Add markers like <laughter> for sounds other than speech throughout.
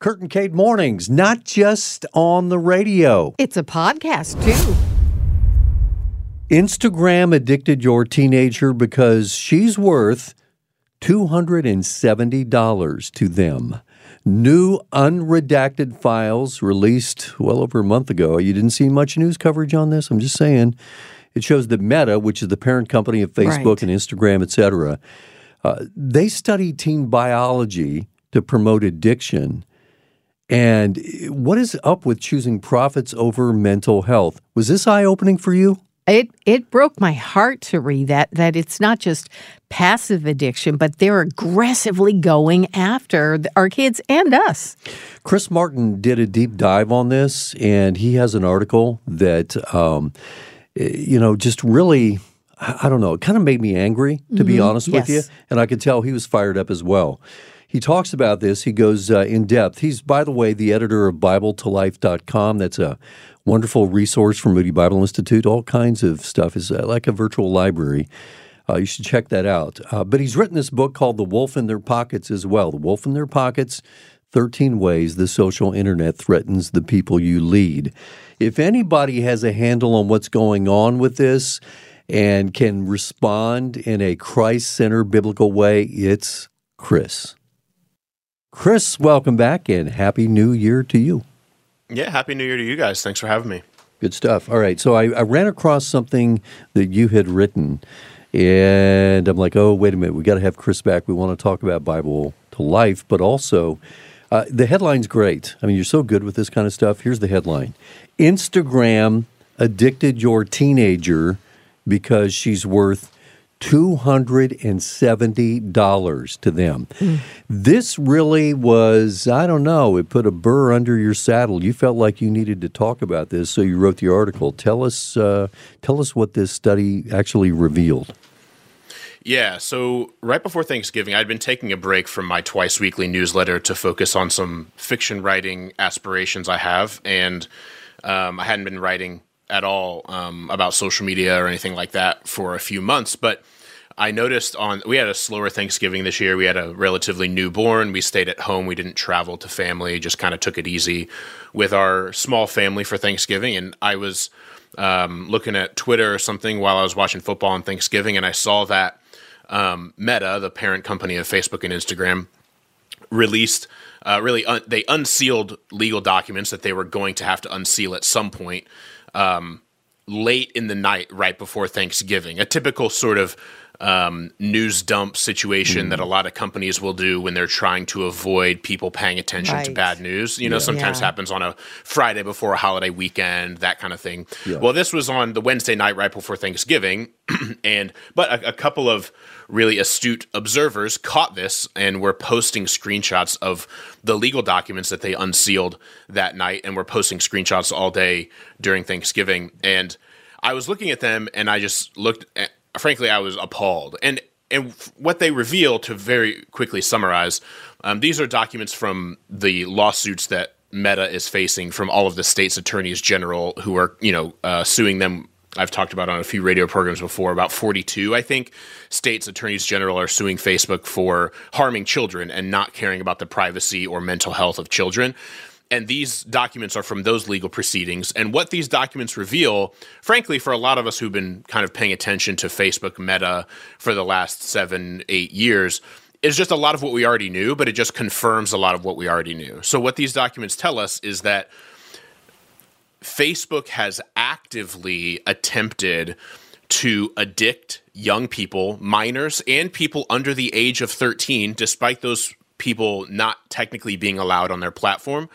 Kurt and Kate Mornings, not just on the radio. It's a podcast, too. Instagram addicted your teenager because she's worth $270 to them. New unredacted files released well over a month ago. You didn't see much news coverage on this. I'm just saying. It shows that Meta, which is the parent company of Facebook Right. and Instagram, et cetera, uh, they study teen biology to promote addiction. And what is up with choosing profits over mental health? Was this eye opening for you? It it broke my heart to read that that it's not just passive addiction, but they're aggressively going after our kids and us. Chris Martin did a deep dive on this, and he has an article that, um, eh, you know, just really, I I don't know, it kind of made me angry, to be honest with you. And I could tell he was fired up as well. He talks about this. He goes uh, in depth. He's, by the way, the editor of BibleToLife.com. That's a wonderful resource from Moody Bible Institute. All kinds of stuff is uh, like a virtual library. Uh, you should check that out. Uh, but he's written this book called The Wolf in Their Pockets as well. The Wolf in Their Pockets 13 Ways the Social Internet Threatens the People You Lead. If anybody has a handle on what's going on with this and can respond in a Christ centered biblical way, it's Chris. Chris, welcome back and Happy New Year to you. Yeah, happy new year to you guys. Thanks for having me. Good stuff. All right. So I, I ran across something that you had written, and I'm like, oh, wait a minute. We got to have Chris back. We want to talk about Bible to life, but also uh, the headline's great. I mean, you're so good with this kind of stuff. Here's the headline Instagram addicted your teenager because she's worth $270 to them. This really was, I don't know, it put a burr under your saddle. You felt like you needed to talk about this, so you wrote the article. Tell us, uh, tell us what this study actually revealed. Yeah, so right before Thanksgiving, I'd been taking a break from my twice weekly newsletter to focus on some fiction writing aspirations I have, and um, I hadn't been writing at all um, about social media or anything like that for a few months. But I noticed on we had a slower Thanksgiving this year. We had a relatively newborn. We stayed at home. We didn't travel to family. Just kind of took it easy with our small family for Thanksgiving. And I was um, looking at Twitter or something while I was watching football on Thanksgiving, and I saw that um, Meta, the parent company of Facebook and Instagram, released uh, really un- they unsealed legal documents that they were going to have to unseal at some point um, late in the night right before Thanksgiving. A typical sort of um, news dump situation that a lot of companies will do when they're trying to avoid people paying attention to bad news. You know, sometimes Yeah. happens on a Friday before a holiday weekend, that kind of thing. Yeah. Well, this was on the Wednesday night right before Thanksgiving, <clears throat> and but a, a couple of really astute observers caught this and were posting screenshots of the legal documents that they unsealed that night, and were posting screenshots all day during Thanksgiving. And I was looking at them, and I just looked. At, frankly, I was appalled. And and what they reveal to very quickly summarize, um, these are documents from the lawsuits that Meta is facing from all of the states' attorneys general who are, you know, uh, suing them. I've talked about on a few radio programs before. About 42, I think, states' attorneys general are suing Facebook for harming children and not caring about the privacy or mental health of children. And these documents are from those legal proceedings. And what these documents reveal, frankly, for a lot of us who've been kind of paying attention to Facebook Meta for the last seven, eight years, is just a lot of what we already knew, but it just confirms a lot of what we already knew. So, what these documents tell us is that Facebook has actively attempted to addict young people, minors, and people under the age of 13, despite those people not technically being allowed on their platform,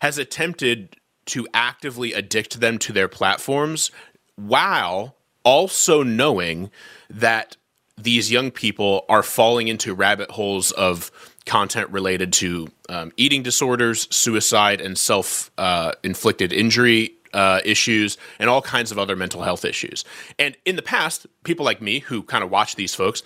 has attempted to actively addict them to their platforms while also knowing that these young people are falling into rabbit holes of content related to um, eating disorders, suicide, and self uh, inflicted injury uh, issues, and all kinds of other mental health issues. And in the past, people like me who kind of watch these folks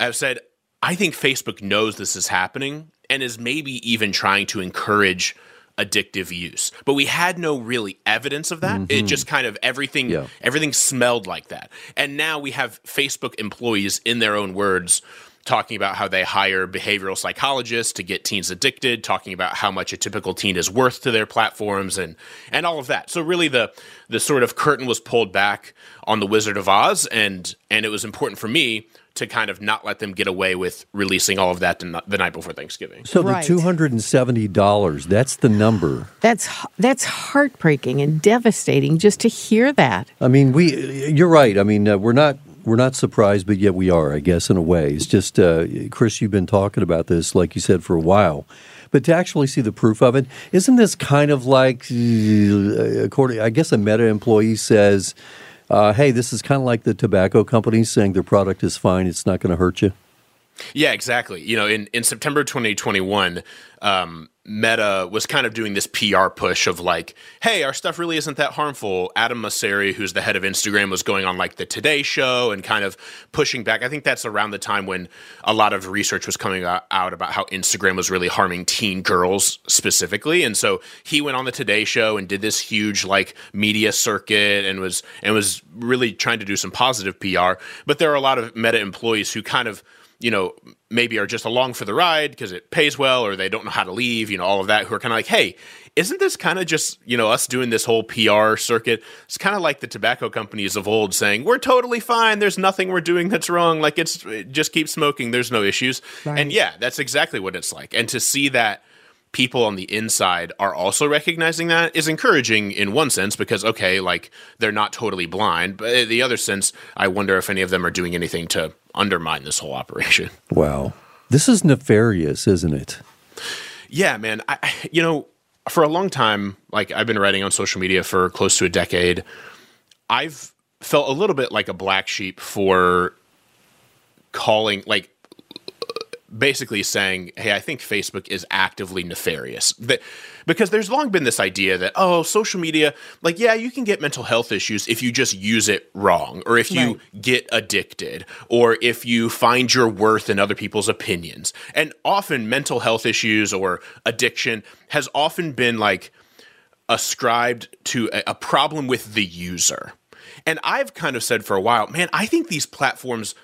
have said, I think Facebook knows this is happening and is maybe even trying to encourage addictive use. But we had no really evidence of that. It mm-hmm. just kind of everything Yeah. everything smelled like that. And now we have Facebook employees in their own words talking about how they hire behavioral psychologists to get teens addicted, talking about how much a typical teen is worth to their platforms and and all of that. So really the the sort of curtain was pulled back on the Wizard of Oz and and it was important for me to kind of not let them get away with releasing all of that the night before Thanksgiving. So right. the $270, that's the number. That's that's heartbreaking and devastating just to hear that. I mean, we you're right. I mean, uh, we're not we're not surprised, but yet we are, I guess, in a way. It's just, uh, Chris, you've been talking about this, like you said, for a while. But to actually see the proof of it, isn't this kind of like, uh, according, I guess, a Meta employee says, uh, "Hey, this is kind of like the tobacco companies saying their product is fine; it's not going to hurt you." Yeah, exactly. You know, in in September 2021, um, Meta was kind of doing this PR push of like, hey, our stuff really isn't that harmful. Adam Mosseri, who's the head of Instagram, was going on like the Today Show and kind of pushing back. I think that's around the time when a lot of research was coming out about how Instagram was really harming teen girls specifically. And so he went on the Today Show and did this huge like media circuit and was and was really trying to do some positive PR. But there are a lot of Meta employees who kind of you know, maybe are just along for the ride because it pays well or they don't know how to leave, you know, all of that, who are kind of like, hey, isn't this kind of just, you know, us doing this whole PR circuit? It's kind of like the tobacco companies of old saying, we're totally fine. There's nothing we're doing that's wrong. Like it's just keep smoking. There's no issues. Right. And yeah, that's exactly what it's like. And to see that people on the inside are also recognizing that is encouraging in one sense because okay like they're not totally blind but uh, the other sense i wonder if any of them are doing anything to undermine this whole operation. <laughs> Wow. This is nefarious, isn't it? Yeah, man. I, you know, for a long time, like I've been writing on social media for close to a decade, I've felt a little bit like a black sheep for calling, like, basically saying, "Hey, I think Facebook is actively nefarious." That because there's long been this idea that oh, social media, like yeah, you can get mental health issues if you just use it wrong, or if you right. get addicted, or if you find your worth in other people's opinions. And often, mental health issues or addiction has often been like ascribed to a, a problem with the user. And I've kind of said for a while, man, I think these platforms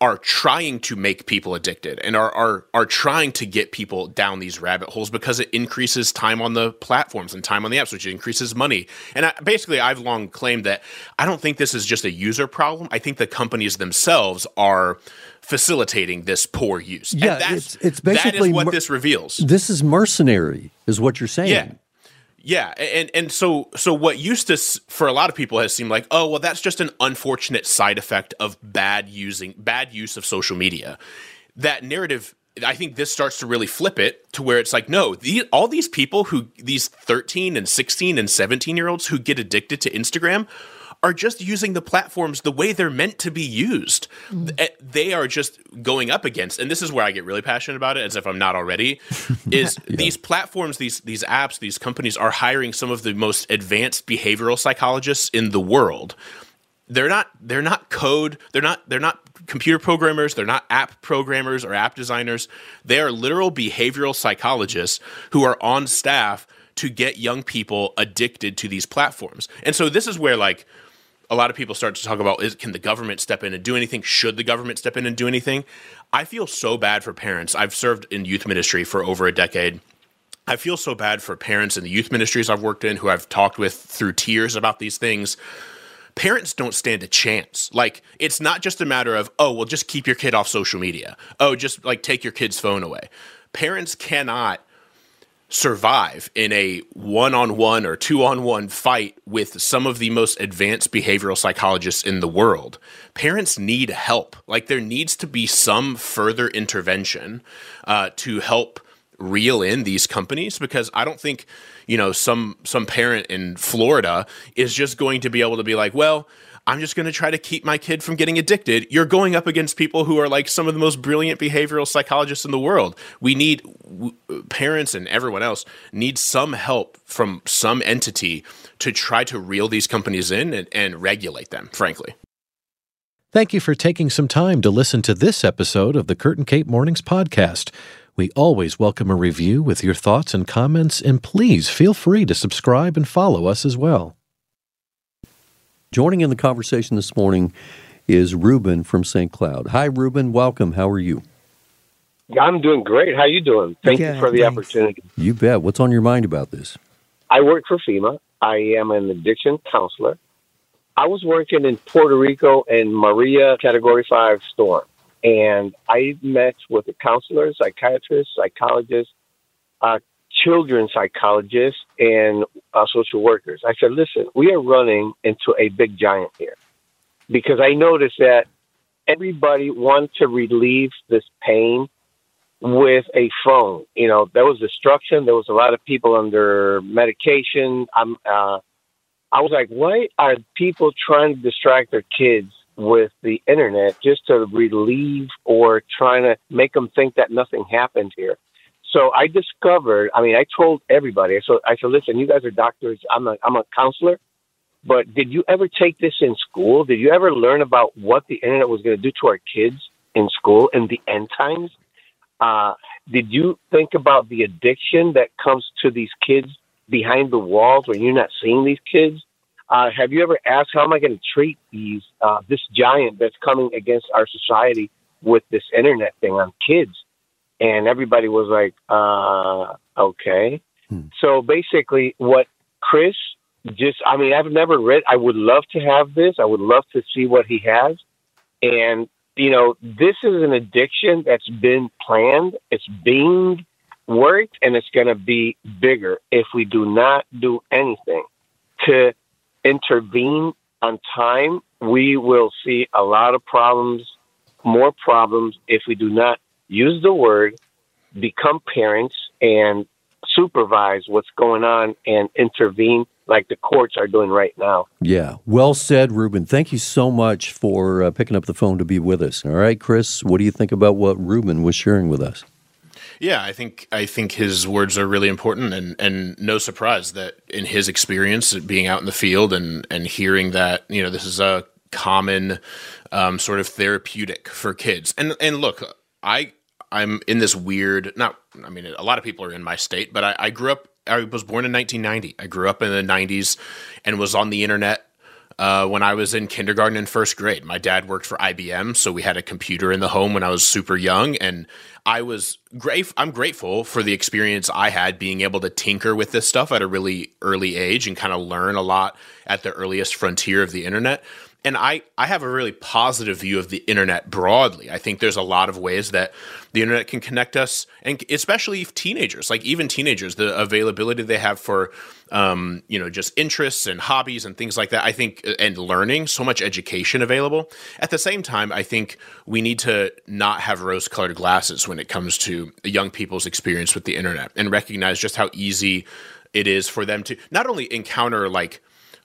are trying to make people addicted and are, are are trying to get people down these rabbit holes because it increases time on the platforms and time on the apps, which increases money. And I, basically, I've long claimed that I don't think this is just a user problem. I think the companies themselves are facilitating this poor use. Yeah, it's, it's basically what mer- this reveals. This is mercenary, is what you're saying. Yeah. Yeah, and and so so what used to for a lot of people has seemed like oh well that's just an unfortunate side effect of bad using bad use of social media. That narrative I think this starts to really flip it to where it's like, no, the, all these people who, these 13 and 16 and 17 year olds who get addicted to Instagram are just using the platforms the way they're meant to be used. Mm. They are just going up against, and this is where I get really passionate about it, as if I'm not already. <laughs> Is yeah. these platforms, these these apps, these companies are hiring some of the most advanced behavioral psychologists in the world. They're not they're not code. They're not they're not computer programmers. They're not app programmers or app designers. They are literal behavioral psychologists who are on staff to get young people addicted to these platforms. And so this is where like a lot of people start to talk about is, can the government step in and do anything? Should the government step in and do anything? I feel so bad for parents. I've served in youth ministry for over a decade. I feel so bad for parents in the youth ministries I've worked in who I've talked with through tears about these things. Parents don't stand a chance. Like, it's not just a matter of, oh, well, just keep your kid off social media. Oh, just like take your kid's phone away. Parents cannot survive in a one on one or two on one fight with some of the most advanced behavioral psychologists in the world. Parents need help. Like, there needs to be some further intervention uh, to help reel in these companies because I don't think, you know, some some parent in Florida is just going to be able to be like, well, I'm just going to try to keep my kid from getting addicted. You're going up against people who are like some of the most brilliant behavioral psychologists in the world. We need w- parents and everyone else need some help from some entity to try to reel these companies in and, and regulate them, frankly. Thank you for taking some time to listen to this episode of the Kurt and Kate Mornings podcast. We always welcome a review with your thoughts and comments, and please feel free to subscribe and follow us as well. Joining in the conversation this morning is Ruben from St. Cloud. Hi, Ruben. Welcome. How are you? I'm doing great. How you doing? Thank Good, you for the thanks. opportunity. You bet. What's on your mind about this? I work for FEMA. I am an addiction counselor. I was working in Puerto Rico in Maria Category 5 storm, and I met with a counselor, psychiatrist, psychologist, uh, children psychologist, and uh, social workers. I said, listen, we are running into a big giant here because I noticed that everybody wants to relieve this pain with a phone. You know, there was destruction. There was a lot of people under medication. I'm, uh, I was like, why are people trying to distract their kids with the internet just to relieve or trying to make them think that nothing happened here? So I discovered. I mean, I told everybody. So I said, listen, you guys are doctors. I'm a, I'm a counselor. But did you ever take this in school? Did you ever learn about what the internet was going to do to our kids in school in the end times? Uh, did you think about the addiction that comes to these kids behind the walls when you're not seeing these kids? Uh, have you ever asked how am I going to treat these uh, this giant that's coming against our society with this internet thing on kids? And everybody was like, uh, okay. Hmm. So basically, what Chris just, I mean, I've never read. I would love to have this. I would love to see what he has. And you know, this is an addiction that's been planned. It's being worked, and it's going to be bigger if we do not do anything to intervene on time. We will see a lot of problems, more problems, if we do not use the word, become parents, and supervise what's going on and intervene like the courts are doing right now. Yeah. Well said, Ruben. Thank you so much for uh, picking up the phone to be with us. All right, Chris, what do you think about what Ruben was sharing with us? Yeah, I think I think his words are really important, and and no surprise that in his experience being out in the field and and hearing that you know this is a common um, sort of therapeutic for kids. And and look, I I'm in this weird not I mean a lot of people are in my state, but I, I grew up I was born in 1990. I grew up in the 90s and was on the internet uh, when I was in kindergarten and first grade. My dad worked for IBM, so we had a computer in the home when I was super young, and I was great. I'm grateful for the experience I had being able to tinker with this stuff at a really early age and kind of learn a lot at the earliest frontier of the internet. And I, I have a really positive view of the internet broadly. I think there's a lot of ways that the internet can connect us, and especially if teenagers, like even teenagers, the availability they have for, um, you know, just interests and hobbies and things like that. I think, and learning, so much education available. At the same time, I think we need to not have rose colored glasses when it comes to young people's experience with the internet and recognize just how easy it is for them to not only encounter like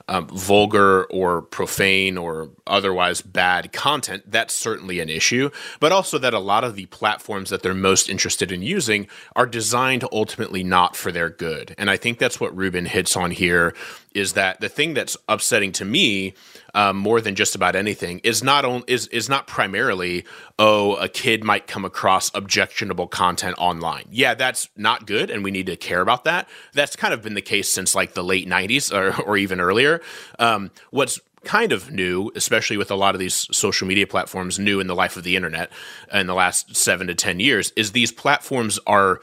um, vulgar or profane or otherwise bad content, that's certainly an issue. But also that a lot of the platforms that they're most interested in using are designed ultimately not for their good. And I think that's what Ruben hits on here is that the thing that's upsetting to me um, more than just about anything is not on, is is not primarily oh a kid might come across objectionable content online. Yeah, that's not good, and we need to care about that. That's kind of been the case since like the late '90s or, or even earlier. Um, what's kind of new, especially with a lot of these social media platforms, new in the life of the internet in the last seven to ten years, is these platforms are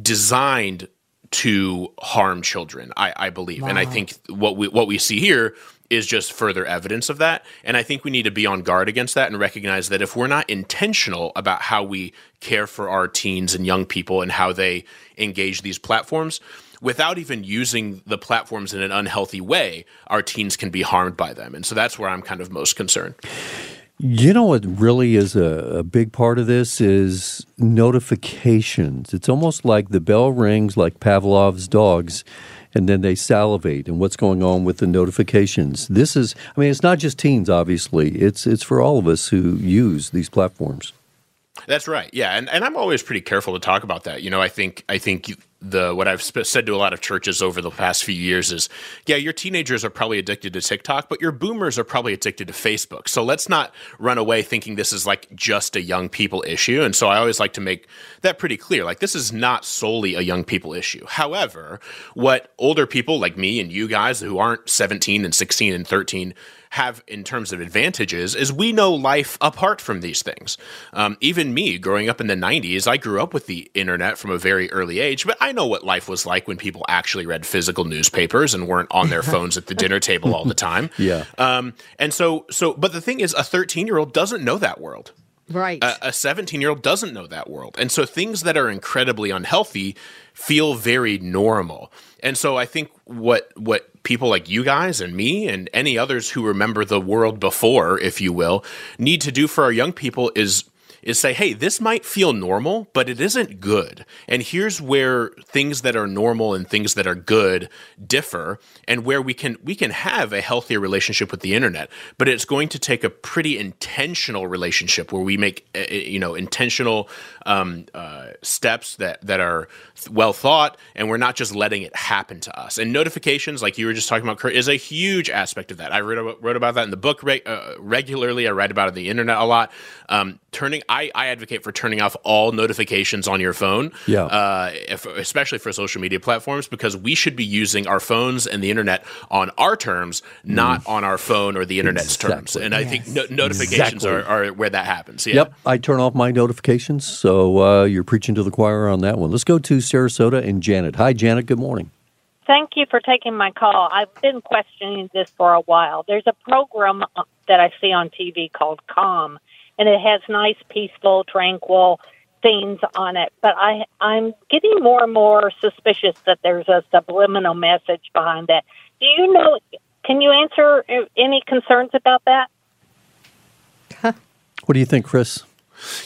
designed to harm children. I, I believe, and I think what we what we see here is just further evidence of that. And I think we need to be on guard against that and recognize that if we're not intentional about how we care for our teens and young people and how they engage these platforms, without even using the platforms in an unhealthy way, our teens can be harmed by them. And so that's where I'm kind of most concerned. You know what really is a, a, big part of this is notifications. It's almost like the bell rings like Pavlov's dogs and then they salivate and what's going on with the notifications. This is I mean it's not just teens obviously. It's it's for all of us who use these platforms. That's right. Yeah, and and I'm always pretty careful to talk about that. You know, I think I think the what I've sp- said to a lot of churches over the past few years is, yeah, your teenagers are probably addicted to TikTok, but your boomers are probably addicted to Facebook. So let's not run away thinking this is like just a young people issue. And so I always like to make that pretty clear. Like this is not solely a young people issue. However, what older people like me and you guys who aren't 17 and 16 and 13 have in terms of advantages is we know life apart from these things. Um, even me, growing up in the 90s, I grew up with the internet from a very early age, but I know what life was like when people actually read physical newspapers and weren't on their <laughs> phones at the dinner table all the time. <laughs> Yeah. Um, and so, so, but the thing is, a 13 year old doesn't know that world. Right. A 17 year old doesn't know that world. And so things that are incredibly unhealthy feel very normal. And so I think what what people like you guys and me and any others who remember the world before, if you will, need to do for our young people is is say, hey, this might feel normal, but it isn't good. And here's where things that are normal and things that are good differ, and where we can we can have a healthier relationship with the internet. But it's going to take a pretty intentional relationship where we make uh, uh, you know intentional um, uh, steps that that are well thought, and we're not just letting it happen to us. And notifications, like you were just talking about, Kurt, is a huge aspect of that. I wrote about, wrote about that in the book uh, regularly. I write about it on the internet a lot. Um, turning, I, I advocate for turning off all notifications on your phone, Yeah. uh, if, especially for social media platforms, because we should be using our phones and the internet on our terms, not on our phone or the internet's terms. Exactly. And I think no- notifications Exactly. are, are where that happens. Yeah. Yep, I turn off my notifications, so uh, you're preaching to the choir on that one. Let's go to Sarasota and Janet. Hi, Janet. Good morning. Thank you for taking my call. I've been questioning this for a while. There's a program uh, that I see on TV called Calm, and it has nice, peaceful, tranquil themes on it. But I, I'm getting more and more suspicious that there's a subliminal message behind that. Do you know? Can you answer uh, any concerns about that? <laughs> What do you think, Chris?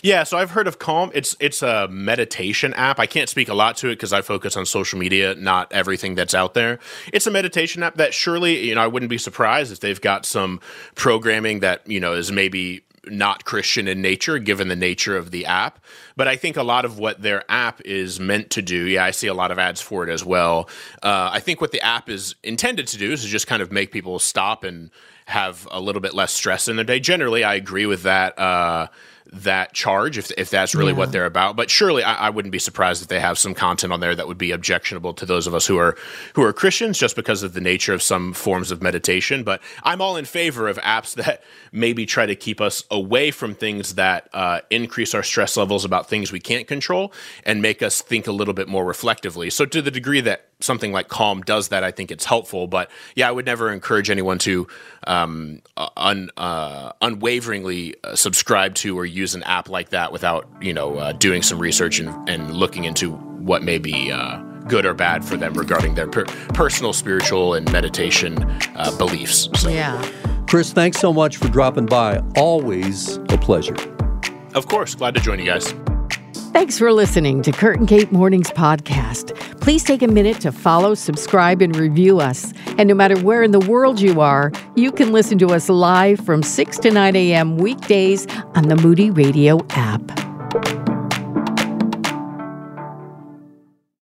Yeah, so I've heard of Calm. It's it's a meditation app. I can't speak a lot to it because I focus on social media, not everything that's out there. It's a meditation app that surely, you know, I wouldn't be surprised if they've got some programming that, you know, is maybe not Christian in nature, given the nature of the app. But I think a lot of what their app is meant to do, yeah, I see a lot of ads for it as well. Uh, I think what the app is intended to do is just kind of make people stop and have a little bit less stress in their day. Generally, I agree with that. Uh, that charge if, if that's really what they're about. But surely I, I wouldn't be surprised if they have some content on there that would be objectionable to those of us who are who are christians just because of the nature of some forms of meditation. But i'm all in favor of apps <laughs> that maybe try to keep us away from things that uh, increase our stress levels about things we can't control and make us think a little bit more reflectively. So to the degree that something like calm does that i think it's helpful. But yeah i would never encourage anyone to um, un, uh, unwaveringly uh, subscribe to or use an app like that without you know uh, doing some research and, and looking into what may be uh, good or bad for them regarding their per- personal spiritual and meditation uh, beliefs so Yeah. Chris, thanks so much for dropping by. Always a pleasure. of course glad to join you guys Thanks for listening to Kurt and Kate Mornings Podcast. Please take a minute to follow, subscribe, and review us. And no matter where in the world you are, you can listen to us live from 6 to 9 a.m. weekdays on the Moody Radio app.